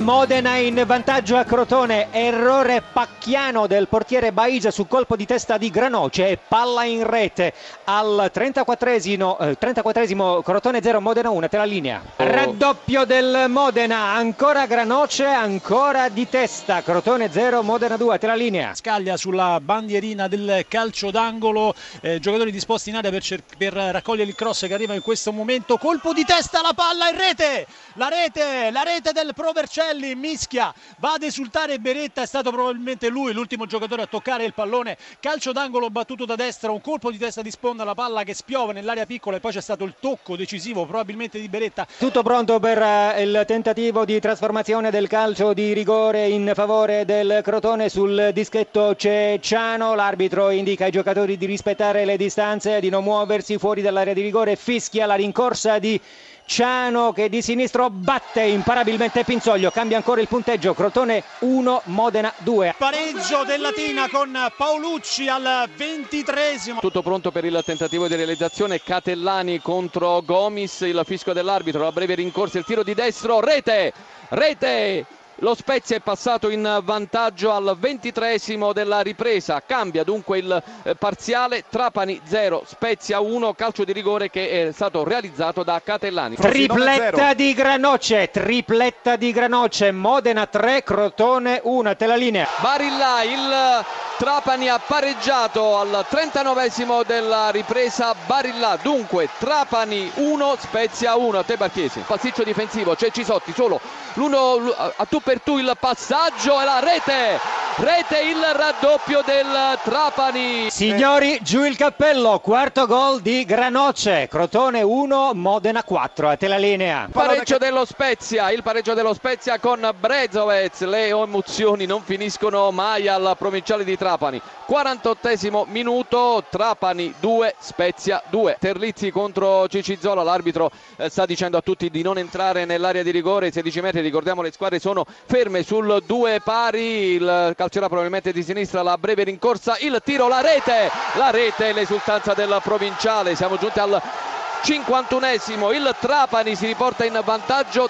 Modena in vantaggio a Crotone, errore pacchiano del portiere Baisa su colpo di testa di Granoce e palla in rete. Al 34esimo, eh, 34esimo Crotone 0 Modena 1, te la linea. Raddoppio del Modena, ancora Granoce, ancora di testa, Crotone 0 Modena 2, te la linea. Scaglia sulla bandierina del calcio d'angolo, eh, giocatori disposti in area per, cer- per raccogliere il cross che arriva in questo momento, colpo di testa, la palla in rete, la rete, la rete del Pro Vercelli, mischia, va ad esultare Beretta, è stato probabilmente lui l'ultimo giocatore a toccare il pallone, calcio d'angolo battuto da destra, un colpo di testa di sponda, la palla che spiove nell'area piccola e poi c'è stato il tocco decisivo probabilmente di Beretta. Tutto pronto per eh, il tentativo di trasformazione del calcio di rigore in favore del Crotone sul dischetto Cecciano. L'arbitro indica ai giocatori di rispettare le distanze, di non muoversi fuori dall'area di rigore. Fischia la rincorsa di Ciano che di sinistro batte imparabilmente Pinzoglio. Cambia ancora il punteggio. Crotone 1, Modena 2. Pareggio del Latina con Paolucci al ventitresimo. Tutto pronto per il tentativo di realizzazione. Catellani contro Gomis. Il fischio dell'arbitro. La breve rincorsa. Il tiro di destro. Rete! Rete! Lo Spezia è passato in vantaggio al ventitresimo della ripresa. Cambia dunque il eh, parziale. Trapani 0, Spezia 1. Calcio di rigore che è stato realizzato da Catellani. Tripletta di Granoce, tripletta di Granoce. Modena 3, Crotone 1. Te la linea. Barilla, il Trapani ha pareggiato al 39esimo della ripresa. Barilla, dunque Trapani 1, Spezia 1. A te Barchiesi. Pasticcio difensivo, c'è Cisotti solo. L'uno a tu per tu il passaggio e la rete. Rete il raddoppio del Trapani. Signori, giù il cappello. Quarto gol di Granoce. Crotone 1, Modena 4. A te la linea. Pareggio dello Spezia, il pareggio dello Spezia con Brezovez. Le emozioni non finiscono mai al provinciale di Trapani. 48esimo minuto, Trapani 2, Spezia 2. Terlizzi contro Cicizzola, l'arbitro eh, sta dicendo a tutti di non entrare nell'area di rigore, 16 metri, ricordiamo le squadre sono ferme sul 2 pari, il calcerà probabilmente di sinistra, la breve rincorsa, il tiro, la rete, la rete, l'esultanza del provinciale, siamo giunti al 51esimo, il Trapani si riporta in vantaggio